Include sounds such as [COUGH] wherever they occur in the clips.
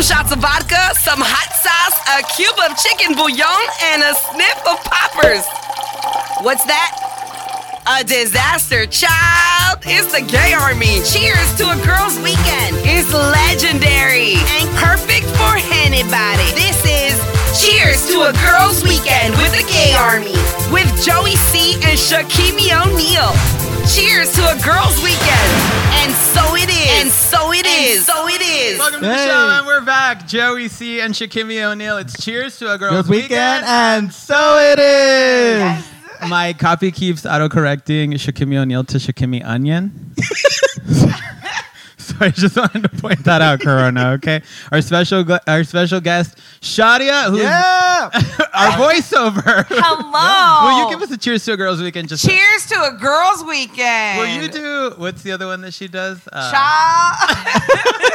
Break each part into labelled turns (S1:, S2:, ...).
S1: Two shots of vodka, some hot sauce, a cube of chicken bouillon, and a sniff of poppers. What's that? A disaster, child. It's the gay army. Cheers to a girl's weekend. It's legendary and perfect for anybody. This is Cheers to a girl's weekend with the gay army with Joey C and Shakimi O'Neal. Cheers to a girl's weekend. And so it is. And so it is. So it is.
S2: Welcome to the show, and we're back. Joey C and Shakimi O'Neal. It's Cheers to a Girls,
S3: Girls Weekend, and so it is.
S2: My copy keeps auto-correcting Shakimi O'Neal to Shakimi Onion. [LAUGHS] [LAUGHS] so I just wanted to point that out, Corona. Okay, our special gu- our special guest Shadia, who's
S3: Yeah. [LAUGHS]
S2: our voiceover.
S4: Hello. [LAUGHS]
S2: Will you give us a Cheers to a Girls Weekend? Just
S4: Cheers to a girls' weekend.
S2: Will you do? What's the other one that she does? Uh,
S4: Cha.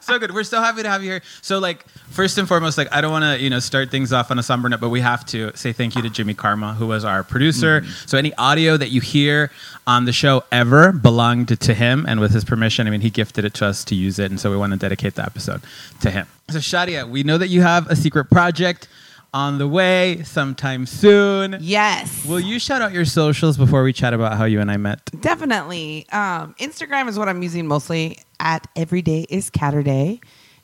S2: So good. We're so happy to have you here. So, like, first and foremost, like, I don't want to, you know, start things off on a somber note, but we have to say thank you to Jimmy Karma, who was our producer. Mm-hmm. So, any audio that you hear on the show ever belonged to him, and with his permission, I mean, he gifted it to us to use it, and so we want to dedicate the episode to him. So, Shadia, we know that you have a secret project on the way sometime soon.
S4: yes.
S2: Will you shout out your socials before we chat about how you and I met?
S4: Definitely. Um, Instagram is what I'm using mostly. At Everyday is Catterday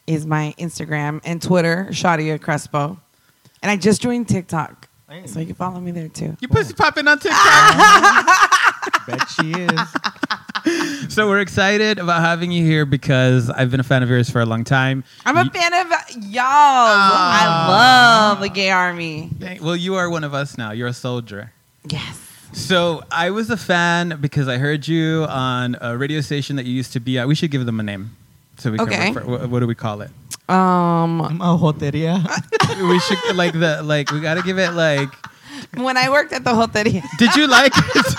S4: is my Instagram and Twitter, Shadia Crespo. And I just joined TikTok. So you can follow me there too.
S2: You pussy popping on [LAUGHS] TikTok.
S3: Bet she is.
S2: So we're excited about having you here because I've been a fan of yours for a long time.
S4: I'm a fan of y'all. I love the gay army.
S2: Well, you are one of us now. You're a soldier.
S4: Yes.
S2: So I was a fan because I heard you on a radio station that you used to be at. We should give them a name. So we
S4: Okay.
S2: can. What, what do we call it?
S4: Um,
S3: A hoteria. [LAUGHS]
S2: we should like the like. We got to give it like.
S4: When I worked at the hoteria, [LAUGHS]
S2: Did you like? it?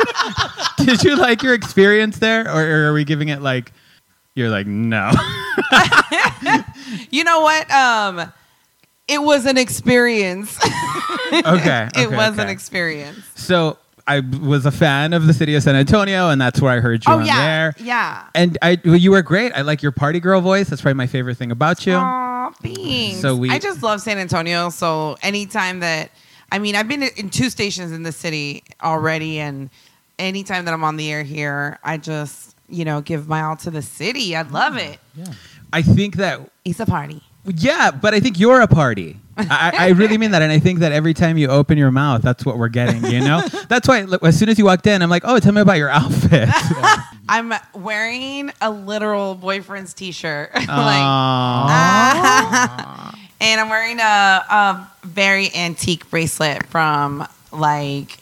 S2: [LAUGHS] Did you like your experience there, or, are we giving it like? You're like no. [LAUGHS]
S4: you know what? Um, it was an experience.
S2: okay.
S4: it
S2: okay,
S4: was an experience.
S2: So I was a fan of the city of San Antonio, and that's where I heard you
S4: Oh
S2: on
S4: yeah,
S2: there.
S4: yeah.
S2: And I, well, you were great. I like your party girl voice. That's probably my favorite thing about you.
S4: Aw, thanks.
S2: So we-
S4: I just love San Antonio. So anytime that, I mean, I've been in two stations in the city already, and anytime that I'm on the air here, I just, you know, give my all to the city. I love it.
S2: I think that,
S4: It's a party.
S2: yeah, but I think you're a party. I, I really mean that, and I think that every time you open your mouth, that's what we're getting. You know, [LAUGHS] that's why as soon as you walked in, I'm like, oh, tell me about your outfit. [LAUGHS]
S4: I'm wearing a literal boyfriend's t-shirt, [LAUGHS] like. And I'm wearing a, a very antique bracelet from like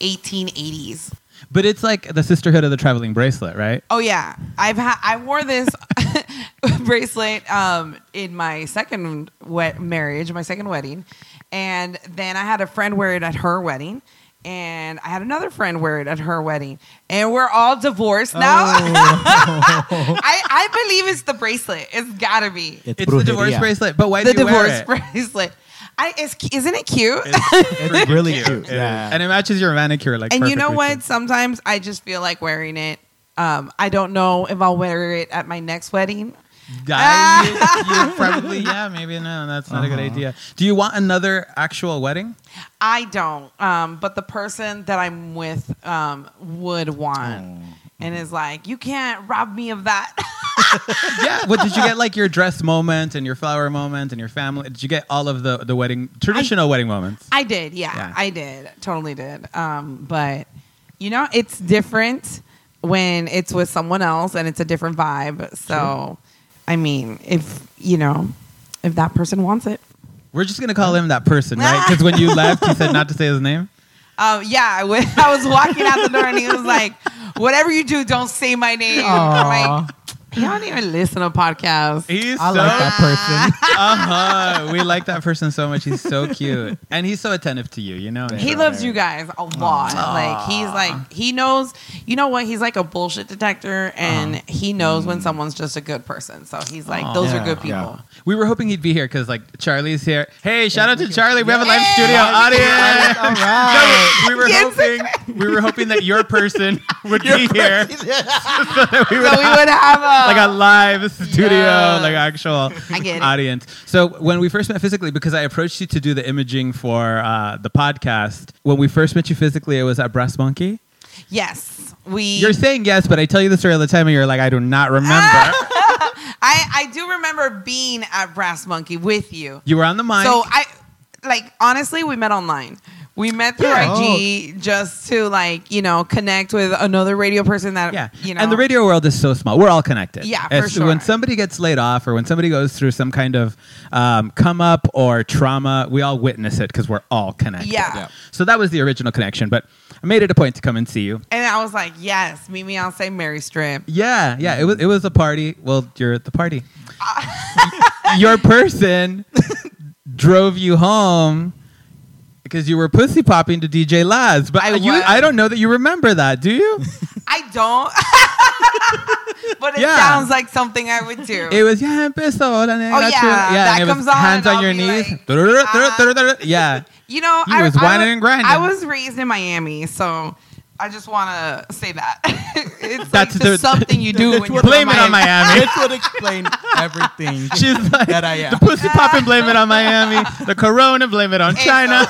S4: 1880s.
S2: but it's like the sisterhood of the traveling bracelet, right?
S4: Oh yeah, I've ha- I wore this [LAUGHS] bracelet um, in my second wet marriage, my second wedding, and then I had a friend wear it at her wedding, and I had another friend wear it at her wedding, and we're all divorced now. [LAUGHS] I I believe it's the bracelet. It's gotta be
S3: It's,
S2: It's the divorce bracelet. But why
S4: the
S2: do you wear
S4: divorce
S2: it?
S4: bracelet. I it's, isn't it cute?
S3: It's [LAUGHS] really cute.
S2: It is.
S3: Yeah.
S2: And it matches your manicure like.
S4: and you know what?
S2: too.
S4: Sometimes I just feel like wearing it. Um, I don't know if I'll wear it at my next wedding.
S2: I, you, you probably yeah maybe no that's not a good
S3: Uh-huh.
S2: idea. Do you want another actual wedding?
S4: I don't. Um, but the person that I'm with um, would want, and is like, you can't rob me of that. [LAUGHS]
S2: Yeah. What did you get like your dress moment and your flower moment and your family? Did you get all of the the wedding traditional wedding moments?
S4: I did. Yeah,
S2: Yeah.
S4: I did. Totally did. Um, but you know, it's different when it's with someone else, and it's a different vibe. So, I mean, if you know, if that person wants it.
S2: We're just gonna call him that person, right? Because when you [LAUGHS] left, he said not to say his name.
S4: Um, yeah, I I was walking out the door and he was like, "Whatever you do, don't say my name." I'm like, "You don't even listen to podcasts."
S2: He's
S3: I
S2: so
S3: like that person. [LAUGHS]
S2: uh-huh. We like that person so much. He's so cute, and he's so attentive to you. You know.
S4: He loves you guys a lot. Like he's like he knows. You know what? He's like a bullshit detector, and he knows when someone's just a good person. So he's like, those
S3: Yeah,
S4: are good people.
S3: yeah.
S2: We were hoping he'd be here because like Charlie's here. Hey, shout out to Charlie. We have a live
S4: Yay!
S2: studio audience.
S3: All right. [LAUGHS]
S2: No, we were hoping we were hoping that your person [LAUGHS] would be here. [LAUGHS] so that we would
S4: So we
S2: have
S4: would have a
S2: like a live studio,
S4: Yes.
S2: like actual
S4: I get it.
S2: audience. So when we first met physically, because I approached you to do the imaging for uh, the podcast, when we first met you physically, it was at Brass Monkey.
S4: Yes. We
S2: You're saying yes, but I tell you the story all the time, and you're like, I do not remember. [LAUGHS]
S4: I I do remember being at Brass Monkey with you.
S2: you were on the mic.
S4: So I like honestly, we met online. We met through
S2: Yeah.
S4: IG just to like you know connect with another radio person that
S2: Yeah,
S4: you know.
S2: and the radio world is so small. We're all connected.
S4: Yeah, for
S2: It's-
S4: sure.
S2: When somebody gets laid off, or when somebody goes through some kind of um, come up or trauma, we all witness it because we're all connected.
S4: Yeah. Yeah.
S2: So that was the original connection. But I made it a point to come and see you.
S4: And I was like, yes, meet me on St. Mary Strip.
S2: Yeah, yeah. It was it was a party. Well, you're at the party. [LAUGHS] Your person [LAUGHS] drove you home because you were pussy popping to DJ Laz. But
S4: I,
S2: you, I don't know that you remember that. Do you? [LAUGHS]
S4: I don't. [LAUGHS] but it
S2: Yeah.
S4: sounds like something I would do.
S2: It was yeah, empezó la negra
S4: Oh, yeah,
S2: chula."
S4: that
S2: and it was
S4: comes on
S2: hands
S4: and
S2: on
S4: I'll
S2: your knees.
S4: like, ah.
S2: yeah,
S4: you know,
S2: You
S4: I
S2: was
S4: I
S2: whining and grinding.
S4: I was raised in Miami, so I just want to say that [LAUGHS] it's
S2: That's
S4: like
S2: the-
S4: something you do [LAUGHS] when you're
S2: blame it on Miami.
S3: This would explain everything [LAUGHS]
S2: She's like
S3: that I am.
S2: the pussy popping, blame it on Miami. The Corona, blame it on China.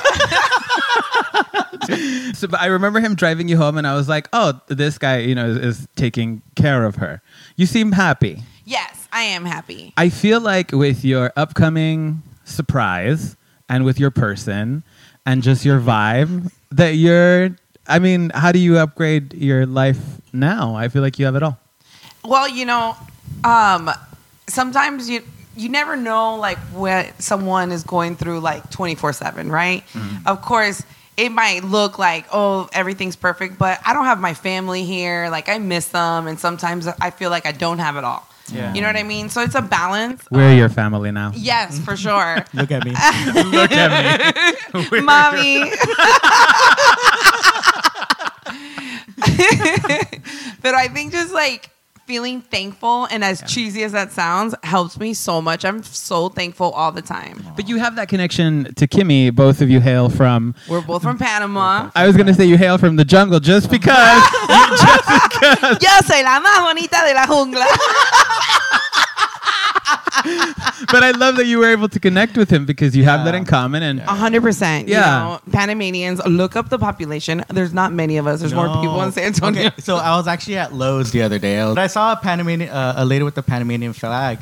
S2: so, but I remember him driving you home, and I was like, "Oh, this guy, you know, is, is taking care of her." You seem happy.
S4: Yes, I am happy.
S2: I feel like with your upcoming surprise and with your person and just your vibe, that you're. I mean, how do you upgrade your life now? I feel like you have it all.
S4: Well, you know, um, sometimes you you never know like what someone is going through like 24/7, right?
S2: Mm-hmm.
S4: Of course, it might look like oh, everything's perfect, but I don't have my family here. Like I miss them and sometimes I feel like I don't have it all.
S2: Yeah.
S4: You know what I mean? So it's a balance.
S2: We're your family now.
S4: Yes, for sure. [LAUGHS]
S3: Look at me. [LAUGHS]
S2: Look at me. [LAUGHS]
S4: Mommy. [LAUGHS] but I think just like feeling thankful and as cheesy as that sounds helps me so much. I'm so thankful all the time.
S2: But you have that connection to Kimmy. Both of you hail from.
S4: We're both from Panama.
S2: I was gonna say you hail from the jungle just because. [LAUGHS] [LAUGHS]
S4: Yo soy la más bonita de la jungla. [LAUGHS]
S2: but I love that you were able to connect with him because you have that in common. And
S4: hundred percent.
S2: Yeah.
S4: You know, Panamanians, look up the population. There's not many of us. There's more people in San Antonio.
S3: Okay, so I was actually at Lowe's the other day. I, was- I saw a Panamanian, uh, a lady with a Panamanian flag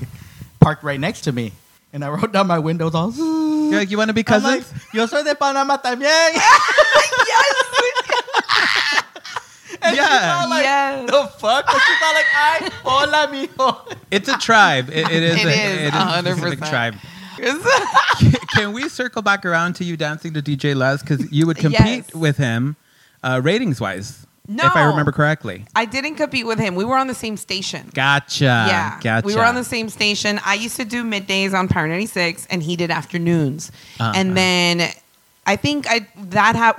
S3: parked right next to me. And I [LAUGHS] wrote down my windows all.
S2: you're like, you want to be
S3: I'm
S2: cousins?
S3: like, Yo soy de Panamá también. [LAUGHS] And she's
S2: Yeah.
S3: all like,
S4: Yes.
S3: the fuck? And she's all like, ay, hola, mijo.
S2: it's a tribe. It, it is.
S4: It
S2: a,
S4: is,
S2: it is a specific tribe. Can we circle back around to you dancing to DJ Laz because you would compete
S4: Yes.
S2: with him, uh, ratings wise,
S4: no.
S2: if I remember correctly.
S4: I didn't compete with him. We were on the same station.
S2: Gotcha.
S4: yeah,
S2: Gotcha.
S4: we were on the same station. I used to do middays on Power 96, and he did afternoons.
S2: Uh-huh.
S4: And then I think I that ha-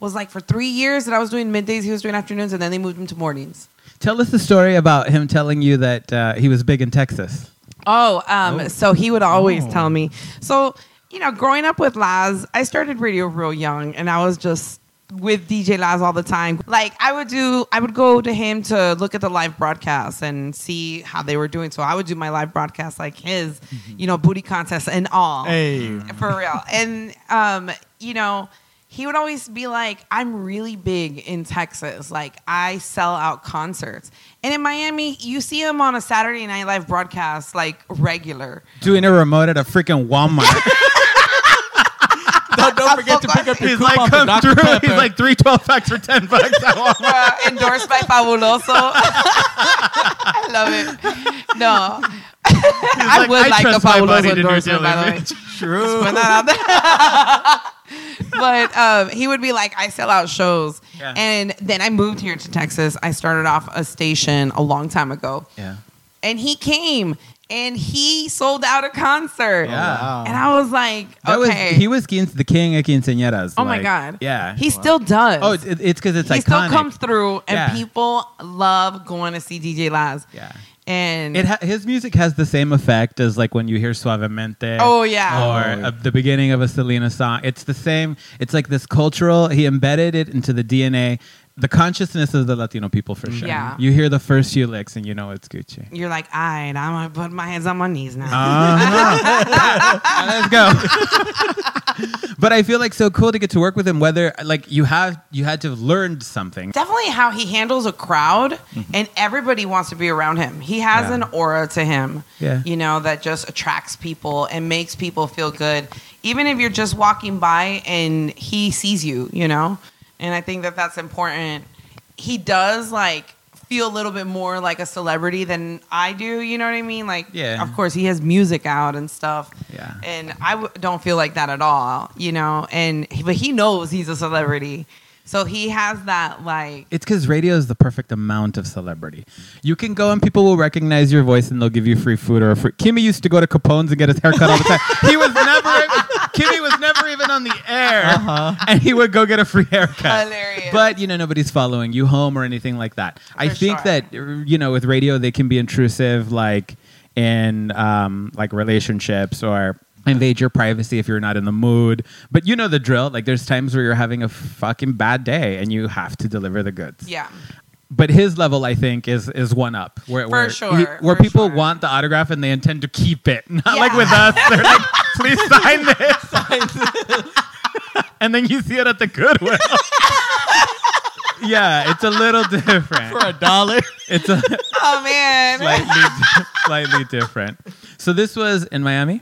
S4: was like for three years that I was doing middays. He was doing afternoons, and then they moved him to mornings.
S2: Tell us the story about him telling you that uh, he was big in Texas.
S4: Oh, um,
S3: Oh.
S4: so he would always
S3: Oh.
S4: tell me. So, you know, growing up with Laz, I started radio real young and I was just with DJ Laz all the time. Like I would do I would go to him to look at the live broadcasts and see how they were doing. So I would do my live broadcast like his, you know, booty contest and all.
S3: Hey.
S4: For real. And um, you know, he would always be like, I'm really big in Texas. Like, I sell out concerts. And in Miami, you see him on a Saturday Night Live broadcast, like, regular.
S2: Doing a remote at a freaking Walmart. [LAUGHS] [LAUGHS]
S3: Don't, don't forget to pick up your
S2: He's
S3: coupon
S2: like,
S3: for
S2: come
S3: Dr.
S2: through.
S3: Pepper.
S2: He's like, three 12 packs for 10 bucks at Walmart. [LAUGHS]
S4: Uh, endorsed by Fabuloso. I love it. No. I
S2: like,
S4: would
S2: I
S4: like a
S2: trust my body
S4: Fabuloso endorsement, by the way.
S2: damage.
S3: True.
S4: Put that out there. [LAUGHS] but um, he would be like, I sell out shows.
S2: Yeah.
S4: And then I moved here to Texas. I started off a station a long time ago.
S2: Yeah.
S4: And he came and he sold out a concert.
S2: Yeah.
S3: Wow.
S4: And I was like, okay.
S2: was, he was the king of quinceañeras.
S4: oh my God.
S2: Yeah.
S4: He still does.
S2: oh, it's because it's like
S4: he
S2: iconic.
S4: still comes through and
S2: Yeah.
S4: people love going to see DJ Laz.
S2: Yeah.
S4: And
S2: It ha- his music has the same effect as like when you hear Suavemente.
S4: Oh, yeah.
S2: Or
S3: Oh.
S2: uh, the beginning of a Selena song. It's the same. It's like this cultural. He embedded it into the DNA the consciousness of the Latino people for sure.
S4: Yeah.
S2: You hear the first few licks and you know it's Gucci.
S4: You're like, all right, I'm gonna put my hands on my knees now.
S2: Uh-huh. [LAUGHS] Let's go. [LAUGHS] but I feel like so cool to get to work with him. Whether like you have you had to have learned something.
S4: Definitely how he handles a crowd, and everybody wants to be around him. He has
S2: Mm-hmm. Yeah.
S4: an aura to him,
S2: Yeah.
S4: you know, that just attracts people and makes people feel good. Even if you're just walking by and he sees you, you know, and I think that that's important. He does like feel a little bit more like a celebrity than I do. You know what I mean? Like,
S2: Yeah.
S4: of course, he has music out and stuff.
S2: Yeah.
S4: And I w- don't feel like that at all, you know. And but he knows he's a celebrity, so he has that like.
S2: It's because radio is the perfect amount of celebrity. You can go and people will recognize your voice and they'll give you free food or free. Kimmy used to go to Capone's and get his haircut all the time. he was never. Kimmy was never even on the air, and he would go get a free haircut.
S4: Hilarious.
S2: But you know nobody's following you home or anything like that. I think
S4: sure.
S2: that you know with radio they can be intrusive, like in um, like relationships or invade your privacy if you're not in the mood. But you know the drill. Like there's times where you're having a fucking bad day and you have to deliver the goods
S4: Yeah.
S2: But his level, I think, is is one up. Where, where
S4: sure,
S2: he- where
S4: for
S2: people
S4: sure.
S2: want the autograph and they intend to keep it, [LAUGHS] not like with us. They're like, please [LAUGHS] sign this, [LAUGHS] and then you see it at the Goodwill. yeah, it's a little different.
S3: for a dollar.
S2: It's a
S4: Oh man.
S2: slightly slightly different. So this was in Miami,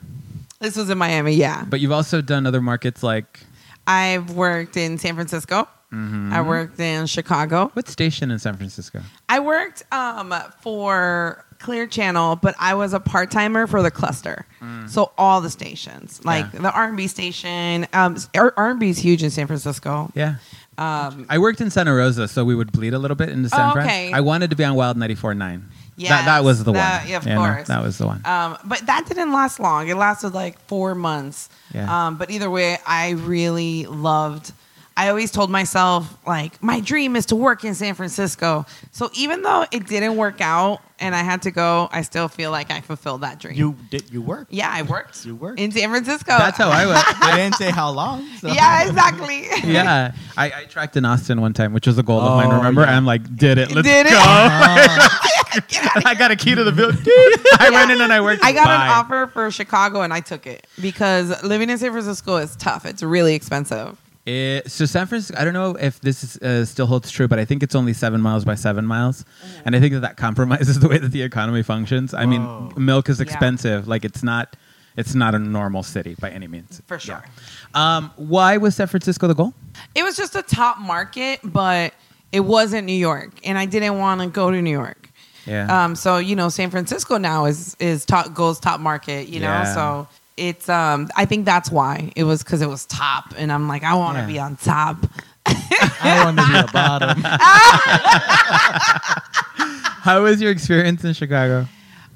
S4: this was in Miami. Yeah.
S2: but you've also done other markets like
S4: I've worked in San Francisco.
S2: Mm-hmm.
S4: I worked in Chicago.
S2: what station in San Francisco?
S4: I worked um, for Clear Channel, but I was a part timer for the cluster. So all the stations, like
S2: Mm. Yeah.
S4: the R&B station, um, R&B is huge in San Francisco.
S2: Yeah.
S4: Um,
S2: I worked in Santa Rosa, so we would bleed a little bit into San
S4: Oh,
S2: Fran.
S4: okay.
S2: I wanted to be on Wild 94.9. that,
S4: Yes,
S2: that was the
S4: that-
S2: one.
S4: yeah, of
S2: know,
S4: course.
S2: that was the one.
S4: Um, but that didn't last long. It lasted like four months.
S2: Yeah.
S4: Um, but either way, I really loved. I always told myself like my dream is to work in San Francisco. So even though it didn't work out and I had to go, I still feel like I fulfilled that dream.
S3: You did you work?
S4: yeah, I worked.
S3: You worked.
S4: in San Francisco.
S2: That's how I went.
S3: I didn't say how long. so- [LAUGHS]
S4: yeah, exactly. [LAUGHS]
S2: yeah, I, I tracked in Austin one time, which was a goal of mine.
S3: Oh,
S2: Remember?
S3: yeah.
S2: I'm like, did it? Let's
S4: Did it?
S2: go. [LAUGHS]
S3: Uh,
S2: I got a key to the building. I went in and I worked.
S4: I got an offer for Chicago and I took it because living in San Francisco is tough. It's really expensive.
S2: It, so San Francisco, I don't know if this is, uh, still holds true, but I think it's only seven miles by seven miles,
S4: Mm.
S2: and I think that that compromises [LAUGHS] the way that the economy functions. I mean, milk is
S4: Yeah.
S2: expensive. Like it's not, it's not a normal city by any means.
S4: For sure.
S2: Yeah. Um, why was San Francisco the goal?
S4: It was just a top market, but it wasn't New York, and I didn't want to go to New York.
S2: Yeah.
S4: Um, so you know, San Francisco now is is top goes top market. You know,
S2: Yeah.
S4: so it's um, I think that's why it was because it was top, and I'm like, I want to
S2: Yeah.
S4: be on top.
S3: I want to be a bottom. [LAUGHS]
S2: How was your experience in Chicago?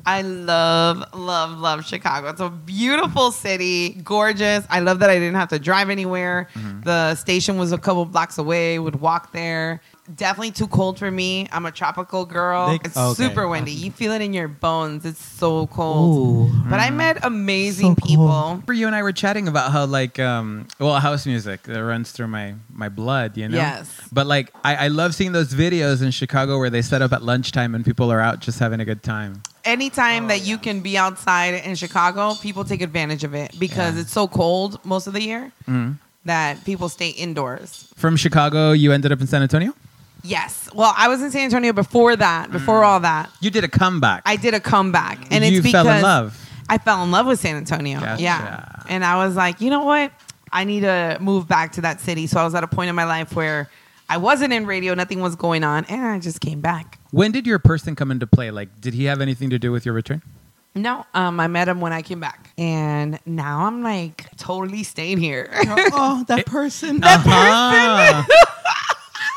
S4: I love, love, love Chicago. It's a beautiful city, gorgeous. I love that I didn't have to drive anywhere.
S2: Mm-hmm.
S4: The station was a couple blocks away, would walk there. Definitely too cold for me. I'm a tropical girl.
S3: They-
S4: it's
S3: okay.
S4: super windy. You feel it in your bones. It's so cold.
S3: Ooh.
S4: But I met amazing
S3: So
S4: people.
S2: Remember you and I were chatting about how like um well house music that runs through my my blood, you know.
S4: Yes.
S2: But like I, I love seeing those videos in Chicago where they set up at lunchtime and people are out just having a good time.
S4: Anytime
S3: Oh,
S4: that you can be outside in Chicago, people take advantage of it because
S2: Yeah.
S4: it's so cold most of the year
S2: Mhm.
S4: that people stay indoors.
S2: From Chicago, you ended up in San Antonio.
S4: Yes. Well, I was in San Antonio before that, before all that.
S2: You did a comeback.
S4: I did a comeback, and
S2: you
S4: it's because
S2: fell in love.
S4: I fell in love with San Antonio.
S2: Gotcha.
S4: Yeah, and I was like, you know what? I need to move back to that city. So I was at a point in my life where I wasn't in radio, nothing was going on, and I just came back.
S2: When did your person come into play? Like, did he have anything to do with your return?
S4: No, um, I met him when I came back, and now I'm like totally staying here.
S3: oh, that [LAUGHS] person.
S2: Uh-huh. [LAUGHS]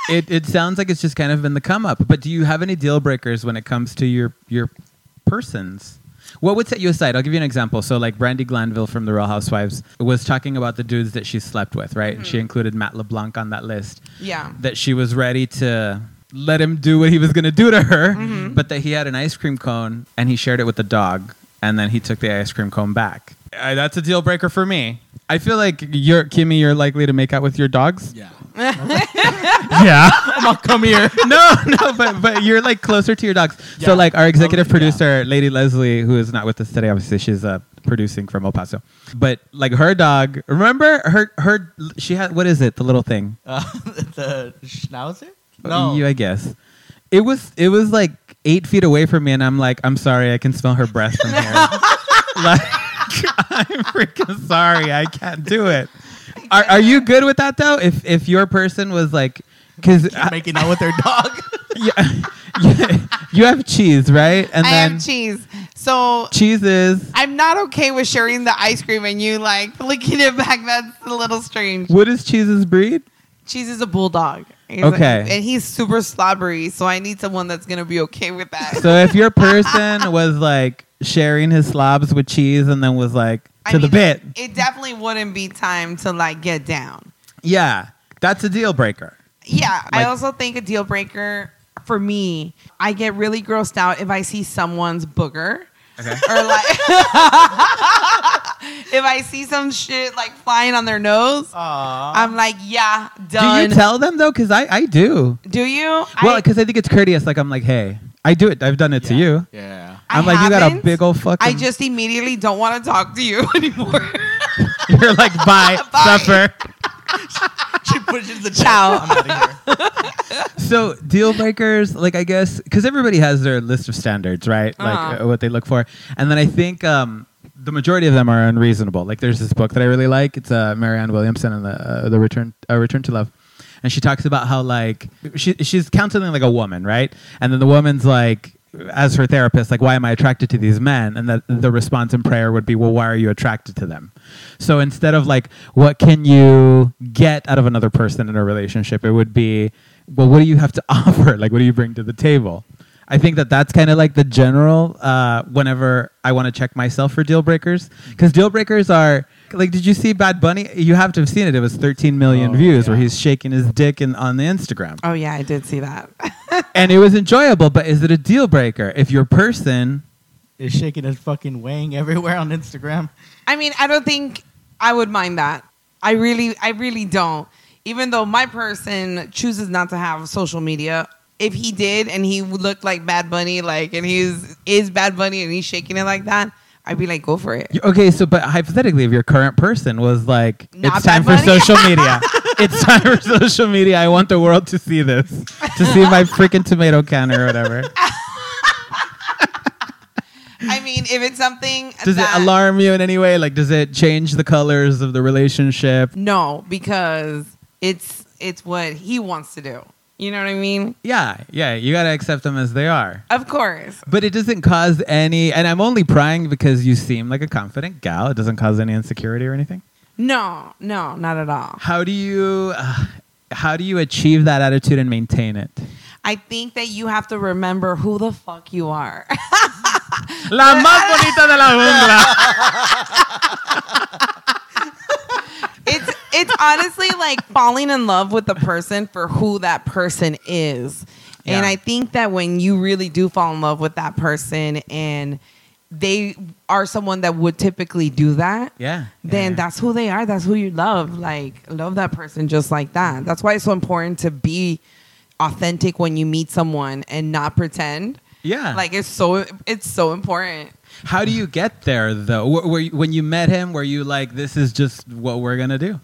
S2: it it sounds like it's just kind of been the come up. But do you have any deal breakers when it comes to your your persons? What would set you aside? I'll give you an example. So, like Brandi Glanville from The Real Housewives was talking about the dudes that she slept with, right? And she included Matt LeBlanc on that list.
S4: yeah.
S2: That she was ready to let him do what he was going to do to her, but that he had an ice cream cone and he shared it with the dog, and then he took the ice cream cone back. Uh, that's a deal breaker for me. I feel like you're Kimmy. You're likely to make out with your dogs.
S3: Yeah. [LAUGHS] [LAUGHS] [LAUGHS]
S2: yeah.
S3: Gonna come here. [LAUGHS]
S2: no, no, but but you're like closer to your dogs. So like our executive
S3: Totally, yeah.
S2: producer, Lady Leslie, who is not with us today, obviously she's uh, producing from El Paso. But like her dog, remember her her she had what is it? The little thing.
S3: Uh, [LAUGHS] the schnauzer? No.
S2: You, I guess. It was it was like eight feet away from me, and I'm like, I'm sorry, I can smell her breath from here. like, I'm freaking sorry, I can't do it. Are are you good with that though? If if your person was like, because
S3: making out with their dog. [LAUGHS]
S2: yeah, you have cheese, right? And
S4: I
S2: then
S4: have cheese. So
S2: cheese is
S4: I'm not okay with sharing the ice cream and you like [LAUGHS] flicking it back. That's a little strange.
S2: what is cheese's breed?
S4: Cheese is a bulldog. He's
S2: Okay.
S4: and he's super slobbery, so I need someone that's gonna be okay with that.
S2: So if your [LAUGHS] person was like sharing his slobs with cheese and then was like
S4: I
S2: to the
S4: mean,
S2: bit,
S4: It definitely wouldn't be time to like get down.
S2: yeah, that's a deal breaker.
S4: Yeah, I also think a deal breaker for me, I get really grossed out if I see someone's booger.
S2: Okay.
S4: Or like [LAUGHS] if I see some shit like flying on their nose,
S3: Aww.
S4: I'm like, yeah, done.
S2: Do you tell them though? Because I I do.
S4: Do you?
S2: Well, because I think it's courteous. Like I'm like, hey, I do it. I've done it to you.
S3: Yeah.
S4: I
S2: I'm like, you got a big old fucking.
S4: I just immediately don't want to talk to you [LAUGHS] anymore. [LAUGHS]
S2: You're like, bye,
S4: Bye.
S2: suffer. [LAUGHS]
S3: she pushes the
S4: Ciao.
S3: I'm out of here. [LAUGHS]
S2: So deal breakers, like I guess, because everybody has their list of standards, right? Like
S4: Uh-huh.
S2: uh, what they look for, and then I think um, the majority of them are unreasonable. Like there's this book that I really like. It's uh, Marianne Williamson and the uh, the Return uh, Return to Love, and she talks about how like she she's counseling like a woman, right? And then the woman's like. As her therapist, like, why am I attracted to these men? And that the response in prayer would be, well, why are you attracted to them? So instead of like, what can you get out of another person in a relationship, it would be, well, what do you have to [LAUGHS] offer? Like, what do you bring to the table? I think that that's kind of like the general uh, whenever I want to check myself for deal breakers. Because deal breakers are, like, did you see Bad Bunny? You have to have seen it. It was 13 million
S3: Oh,
S2: views where he's shaking his dick in, on the Instagram.
S4: oh yeah, I did see that. [LAUGHS]
S2: and it was enjoyable, but is it a deal breaker? If your person,
S3: Is shaking his fucking wang everywhere on Instagram.
S4: I mean, I don't think I would mind that. I really, I really don't. Even though my person chooses not to have social media, if he did and he looked like Bad Bunny, like, and he's is Bad Bunny and he's shaking it like that, I'd be like, go for it.
S2: okay, so but hypothetically, if your current person was like,
S4: Not
S2: it's time for social media, [LAUGHS] it's time for social media. I want the world to see this, to see my freaking tomato can or whatever.
S4: I mean, if it's something
S2: Does
S4: that,
S2: it alarm you in any way? Like, does it change the colors of the relationship?
S4: No, because it's it's what he wants to do. You know what I mean?
S2: Yeah, yeah, you gotta accept them as they are.
S4: Of course.
S2: But it doesn't cause any, and I'm only prying because you seem like a confident gal. It doesn't cause any insecurity or anything.
S4: No, no, not at all.
S2: How do you, uh, how do you achieve that attitude and maintain it?
S4: I think that you have to remember who the fuck you are.
S2: La más bonita de la jungla. [LAUGHS]
S4: it's honestly like falling in love with the person for who that person is. And I think that when you really do fall in love with that person and they are someone that would typically do that,
S2: Yeah.
S4: then
S2: yeah.
S4: that's who they are. That's who you love. Like love that person just like that. That's why it's so important to be authentic when you meet someone and not pretend.
S2: yeah.
S4: Like it's so it's so important.
S2: how do you get there though? Were, were you, when you met him, were you like, this is just what we're gonna do?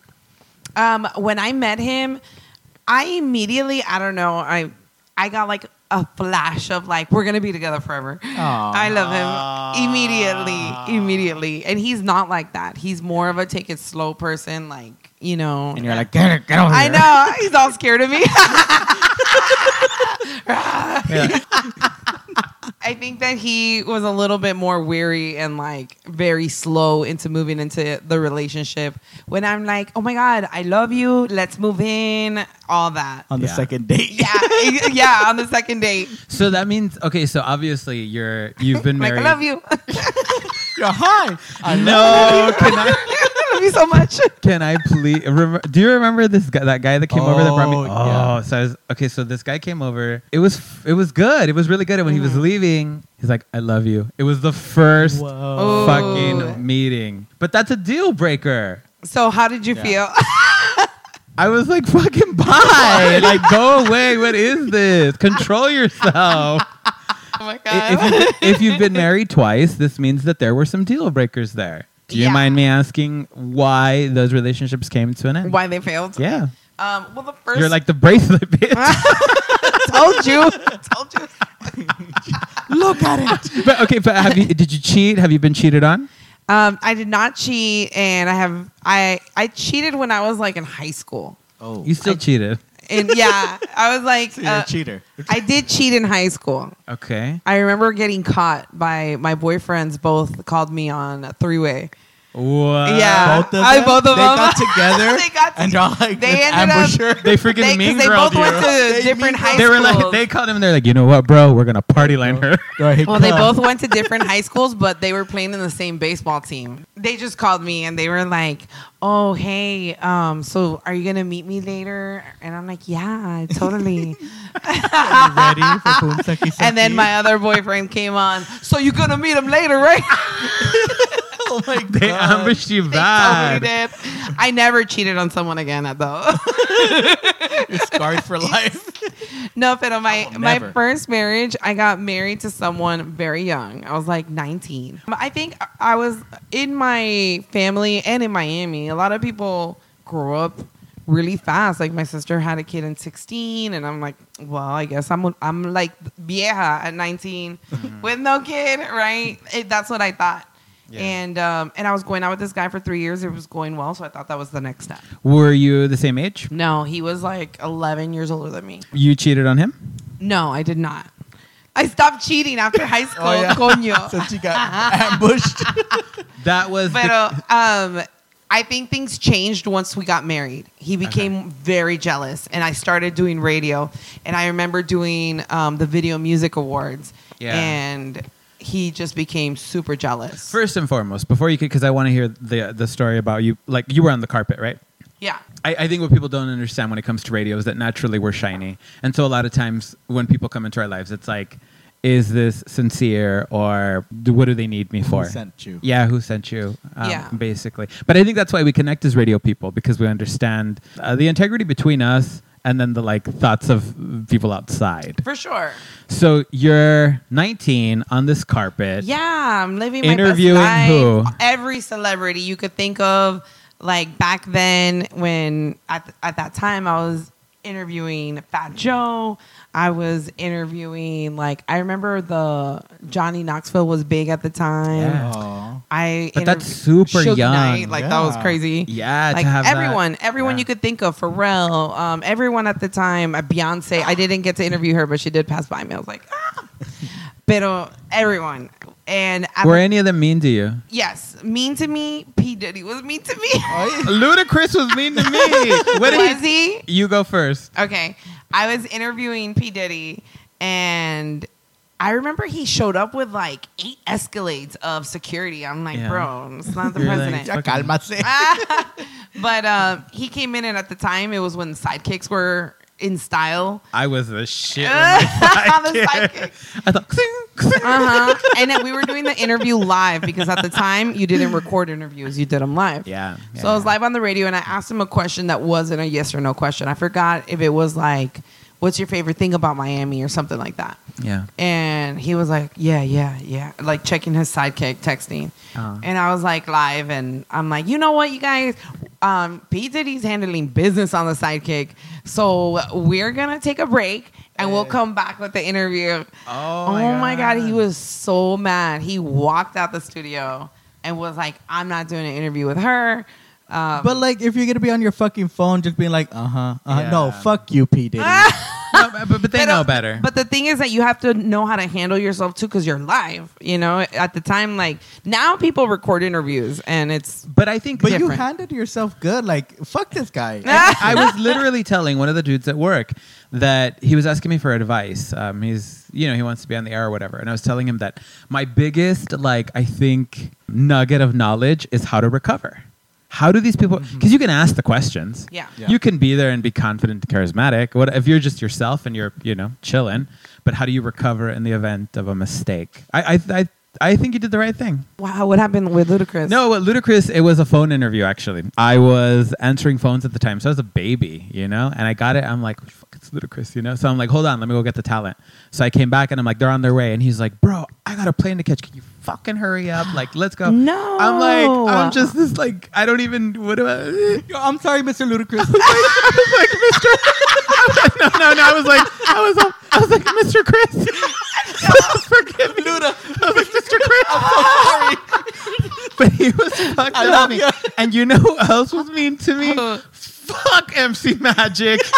S4: Um, when I met him, I immediately I don't know I I got like a flash of like we're gonna be together forever. I love him immediately, immediately, and he's not like that. He's more of a take it slow person, like you know.
S3: And you're like, get it, get over
S4: I
S3: here.
S4: know he's all scared of me. [LAUGHS]
S2: Yeah. [LAUGHS]
S4: I think that he was a little bit more weary and like very slow into moving into the relationship. When I'm like, oh my god, I love you, let's move in, all that.
S3: On the
S2: Yeah.
S3: second date.
S4: Yeah, yeah, on the second date.
S2: so that means okay. So obviously you're you've been [LAUGHS]
S4: Like,
S2: married. [LAUGHS] [LAUGHS]
S4: I love you.
S3: You're hi. I
S2: No, can I?
S4: I love you so much. [LAUGHS]
S2: Can I please? Rem- do you remember this guy? That guy that came over that brought me.
S3: Oh,
S2: Oh,
S3: yeah.
S2: so I was, okay. So this guy came over. It was it was good. It was really good. And when he was
S4: Mm-hmm.
S2: leaving, he's like, "I love you." It was the first
S3: Whoa.
S4: Oh.
S2: fucking meeting. But that's a deal breaker.
S4: So how did you
S3: Yeah.
S4: feel? [LAUGHS]
S2: I was like, fucking bye. [LAUGHS] like, go away. What is this? Control yourself.
S4: Oh my
S2: I- if, you, if you've been married twice, this means that there were some deal breakers there. Do you
S4: Yeah.
S2: mind me asking why those relationships came to an end?
S4: Why they failed?
S2: Yeah.
S4: Um. Well, the first.
S2: You're like the bracelet [LAUGHS] bitch. [LAUGHS]
S4: told you. told you. [LAUGHS]
S3: Look at it.
S2: but okay, but have you did you cheat? Have you been cheated on?
S4: Um. I did not cheat, and I have. I I cheated when I was like in high school.
S3: Oh,
S2: You still cheated.
S4: And yeah, I was like,
S3: so
S4: uh,
S3: cheater.
S4: I did cheat in high school.
S2: Okay.
S4: I remember getting caught by my boyfriends. Both called me on a three way.
S2: What?
S4: Yeah.
S3: both of
S4: I-
S3: them.
S4: both of
S3: they
S4: them.
S3: got together. [LAUGHS]
S4: They got
S3: and y'all like
S4: They
S3: this
S4: ended up-
S3: ambusher.
S2: They freaking
S4: They, 'cause
S2: mean
S4: they
S2: girled
S4: both went to
S3: They
S4: different
S3: mean
S4: high
S2: they were like, they called him. They're like, you know what, bro? We're gonna party line her.
S3: Do I
S4: well, they both went to [LAUGHS] different high schools, but they were playing in the same baseball team. They just called me and they were like, "Oh, hey, um, so are you gonna meet me later?" And I'm like, "Yeah, totally." [LAUGHS]
S3: ready for boom sucky
S4: and then my other boyfriend came on. So you're gonna meet him later, right? [LAUGHS]
S3: oh my god,
S2: They ambushed you
S4: totally. I never cheated on someone again, though. [LAUGHS]
S3: You're scarred for life.
S4: No, but my
S3: will
S4: my first marriage, I got married to someone very young. I was like 19. Um, I think I was in my family and in Miami. A lot of people grow up really fast. Like my sister had a kid in 16, and I'm like, well, I guess I'm I'm like vieja at 19 mm-hmm. with no kid, right? It, that's what I thought.
S2: Yeah.
S4: And um, and I was going out with this guy for three years. It was going well, so I thought that was the next step.
S2: Were you the same age?
S4: No, he was like 11 years older than me.
S2: You cheated on him?
S4: No, I did not. I stopped cheating after high [LAUGHS] school,
S3: Oh, yeah.
S4: coño. [LAUGHS]
S3: Since you got ambushed. [LAUGHS]
S2: That was.
S4: Pero um, I think things changed once we got married. He became very jealous, and I started doing radio. And I remember doing um, the Video Music Awards,
S2: Yeah.
S4: and he just became super jealous.
S2: First and foremost, before you could, because I want to hear the the story about you. Like you were on the carpet, right?
S4: yeah,
S2: I, I think what people don't understand when it comes to radio is that naturally we're shiny, and so a lot of times when people come into our lives, it's like, is this sincere or do, what do they need me for?
S3: sent you?
S2: Yeah, who sent you? Um,
S4: Yeah.
S2: basically. But I think that's why we connect as radio people because we understand uh, the integrity between us and then the like thoughts of people outside.
S4: for sure.
S2: So you're 19 on this carpet.
S4: Yeah, I'm living my
S2: Interviewing
S4: best life.
S2: who?
S4: Every celebrity you could think of. Like back then, when at, at that time I was interviewing Fat Joe. I was interviewing like I remember the Johnny Knoxville was big at the time.
S2: Yeah.
S4: I
S2: But that's super
S4: Suge
S2: young.
S4: Knight, like that was crazy.
S2: Yeah,
S4: like
S2: to have that-
S4: everyone, everyone
S2: yeah.
S4: you could think of, Pharrell, um, everyone at the time, uh, Beyonce. I didn't get to interview her, but she did pass by me. I was like, ah. Pero everyone, and at
S2: Were any of them mean to you?
S4: yes, mean to me. P Diddy was mean to me. [LAUGHS]
S2: Ludacris was mean to me. [LAUGHS] What did
S4: was
S2: he?
S4: he?
S2: You go first.
S4: Okay, I was interviewing P Diddy, and I remember he showed up with like eight Escalades of security. I'm like,
S2: Yeah.
S4: bro, it's not the
S2: You're like,
S4: president.
S3: Ya cálmase. [LAUGHS]
S4: but um, he came in, and at the time, it was when sidekicks were in style.
S2: I was the shit.
S4: On the sidekick.
S2: I thought.
S4: Uh-huh. And then we were doing the interview live because at the time you didn't record interviews, you did them live.
S2: Yeah.
S4: So I was live on the radio and I asked him a question that wasn't a yes or no question. I forgot if it was like, "What's your favorite thing about Miami?" or something like that.
S2: Yeah.
S4: And he was like, "Yeah, yeah, yeah," like checking his sidekick, texting.
S2: Uh-huh.
S4: And I was like live, and I'm like, you know what, you guys, um, P Diddy's handling business on the sidekick, so we're gonna take a break. And we'll come back with the interview.
S2: Oh,
S4: Oh my god, he was so mad. He walked out the studio and was like, "I'm not doing an interview with her." Um,
S3: But like, if you're gonna be on your fucking phone, just being like, uh huh, uh-huh.
S2: Yeah.
S3: no, fuck you, P Diddy. [LAUGHS]
S2: No, but, but they
S4: But,
S2: know
S4: uh,
S2: better.
S4: But the thing is that you have to know how to handle yourself too, because you're live. You know, at the time, like now, people record interviews, and it's
S2: But I think
S3: But you
S4: different.
S3: handled yourself good. Like, fuck this guy. [LAUGHS]
S2: I was literally telling one of the dudes at work that he was asking me for advice. Um, he's, you know, he wants to be on the air or whatever. And I was telling him that my biggest, like, I think, nugget of knowledge is how to recover. How do these people? Mm-hmm. Because you can ask the questions.
S4: Yeah.
S3: Yeah.
S2: You can be there and be confident, and charismatic. What if you're just yourself and you're, you know, chilling? But how do you recover in the event of a mistake? I, I, I I think you did the right thing.
S4: Wow, what happened with Ludacris?
S2: No, what Ludacris, it was a phone interview actually. I was answering phones at the time, so I was a baby, you know, and I got it. I'm like, fuck, it's Ludacris, you know. So I'm like, hold on, let me go get the talent. So I came back and I'm like, they're on their way, and he's like, bro, I got a plane to catch. Can you fucking hurry up? Like, let's go. [GASPS]
S4: No.
S2: I'm like, I'm just this like, I don't even. What do I? [LAUGHS]
S3: Yo, I'm sorry, Mr. Ludacris. [LAUGHS] Like, Mr. [LAUGHS]
S2: No, no, no. I was like, I was, I was like, Mr. Chris. Forgive me, Luda. I was like, Mr. [LAUGHS] sorry. But he was fucked
S3: I
S2: up. me. And you know who else was mean to me? Fuck MC Magic. [LAUGHS]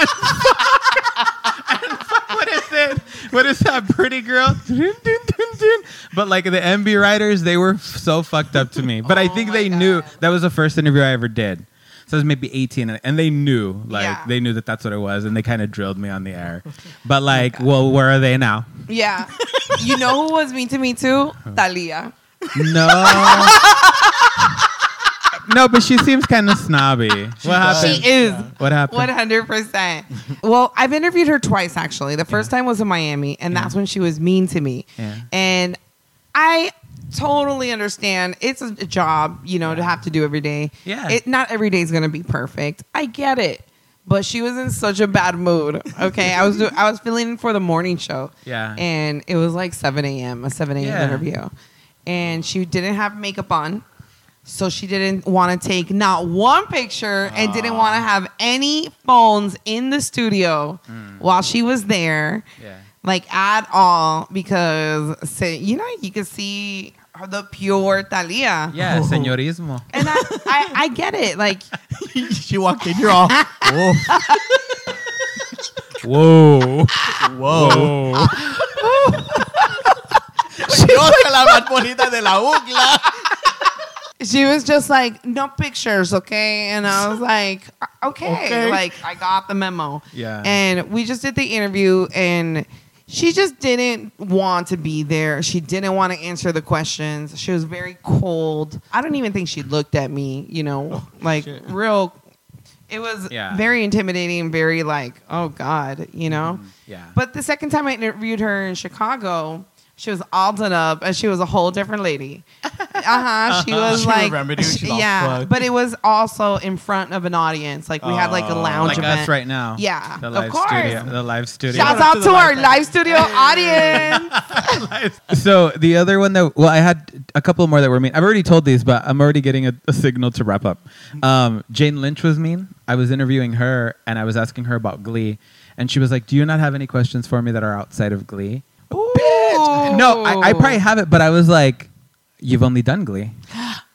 S2: and fuck, and fuck, what is it? What is that pretty girl? But like the NB Ridaz, they were so fucked up to me. But I
S4: Oh
S2: think they
S4: God.
S2: knew that was the first interview I ever did. So I was maybe 18, and- and they knew, like,
S4: Yeah.
S2: they knew that that's what it was, and they kind of drilled me on the air. But like, well, where are they now?
S4: Yeah. you know who was mean to me too? Thalia.
S2: No. [LAUGHS] no, but she seems kind of snobby. What happened?
S4: She is.
S2: What happened?
S4: One hundred percent. Well, I've interviewed her twice actually. The first time was in Miami, and that's when she was mean to me.
S2: Yeah.
S4: And I totally understand. It's a job, you know, to have to do every day.
S2: Yeah.
S4: It not every day is gonna be perfect. I get it. But she was in such a bad mood. Okay, I was do- I was feeling for the morning show.
S2: Yeah.
S4: and it was like seven a.m. a seven a.m.
S2: Yeah.
S4: interview, and she didn't have makeup on. So she didn't want to take not one picture and didn't want to ah. have any phones in the studio mm. while she was there,
S2: Yeah.
S4: like at all, because say you know you could see the pure Thalia.
S2: Yeah, oh. señorismo.
S4: And I, I, I get it. Like [LAUGHS]
S3: she walked in, you're all, whoa, [LAUGHS]
S2: Whoa.
S3: whoa.
S2: Whoa. [LAUGHS]
S3: Yo soy la más bonita de la ugla.
S4: she was just like, no pictures, okay? And I was like, okay.
S3: Okay.
S4: Like, I got the memo.
S2: Yeah.
S4: And we just did the interview, and she just didn't want to be there. She didn't want to answer the questions. She was very cold. I don't even think she looked at me, you know, oh, like
S3: shit.
S4: real. It was
S2: Yeah.
S4: very intimidating, very like, oh God, you know?
S2: Mm, yeah.
S4: But the second time I interviewed her in Chicago, she was all done up and she was a whole different lady. Uh huh. She [LAUGHS] was
S3: She
S4: like,
S3: remembered you, she's all
S4: yeah.
S3: fucked.
S4: But it was also in front of an audience. Like we had like a
S3: Oh.
S4: lounge
S2: like
S4: event.
S2: us right now.
S4: Yeah,
S2: The
S4: of
S2: live
S4: course.
S2: studio. The live studio.
S4: Shouts
S3: Shout
S4: out
S3: out to
S4: to our
S3: live-
S4: live studio audience. [LAUGHS]
S2: So the other one that well, I had a couple more that were mean. I've already told these, but I'm already getting a, a signal to wrap up. Um, Jane Lynch was mean. I was interviewing her and I was asking her about Glee, and she was like, "Do you not have any questions for me that are outside of Glee?" No, I, I probably have it, but I was like, "You've only done Glee." Ah!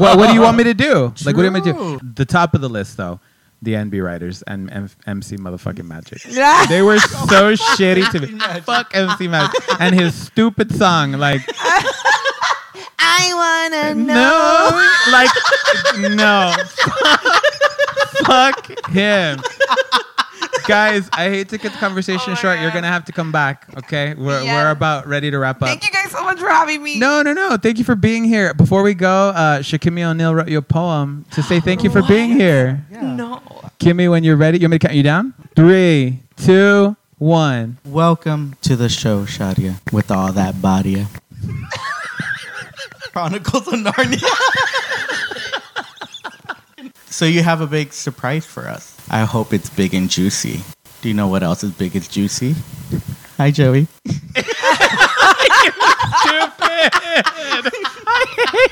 S2: what, what do you want me to do? Like, what do you want me to do? The top of the list, though, the NB Ridaz and M- MC motherfucking Magic.
S4: Yeah. [LAUGHS]
S2: They were so shitty to me. Fuck MC Magic and his stupid song. Like, [LAUGHS]
S4: I wanna know.
S2: no, like, no. [LAUGHS] Fuck him. Guys, I hate to cut the conversation
S4: Oh my
S2: short. You're gonna have to come back. Okay, we're
S4: Yeah.
S2: we're about ready to wrap up.
S4: Thank you guys so much for having me.
S2: No, no, no. Thank you for being here. Before we go, uh, Shakimi O'Neal wrote you a poem to say thank you for being here.
S4: No.
S2: Kimmy, when you're ready, you want me to count you down? Three, two, one.
S3: Welcome to the show, Shadia, with all that body. [LAUGHS] Chronicles of Narnia. [LAUGHS] so you have a big surprise for us. I hope it's big and juicy. Do you know what else is big and juicy? Hi, Joey. I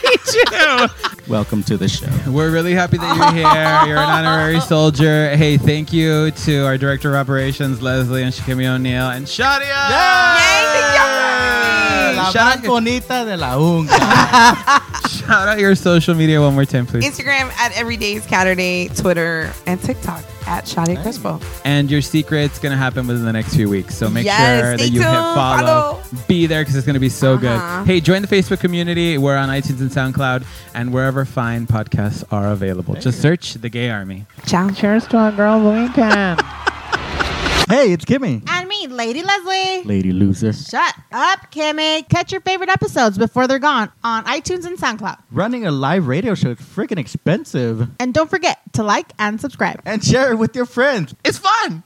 S3: hate you. Welcome to the show.
S2: We're really happy that you're here. You're an honorary [LAUGHS] soldier. Hey, thank you to our director of operations, Leslie and Shakimi O'Neal, and Shadia.
S4: Yay, thank you for having me.
S3: La
S2: Shout
S3: bonita de la unga. [LAUGHS]
S2: Shout out your social media one more time, please.
S4: Instagram at Everyday's Saturday, Twitter, and TikTok at Shadia Crespo.
S2: And your secret's gonna happen within the next few weeks, so make
S4: Yes,
S2: sure that
S4: stay
S2: you hit follow.
S4: follow.
S2: Be there because it's gonna be so
S4: Uh-huh.
S2: good. Hey, join the Facebook community. We're on iTunes and SoundCloud, and wherever fine podcasts are available. Just search the Gay Army.
S4: Ciao.
S2: Cheers to our girls [LAUGHS] weekend.
S3: hey, it's Kimmy.
S5: And me, Lady Leslie.
S3: Lady loser.
S5: Shut up, Kimmy. Catch your favorite episodes before they're gone on iTunes and SoundCloud.
S3: Running a live radio show is freaking expensive.
S5: And don't forget to like and subscribe.
S3: And share it with your friends.
S2: It's fun.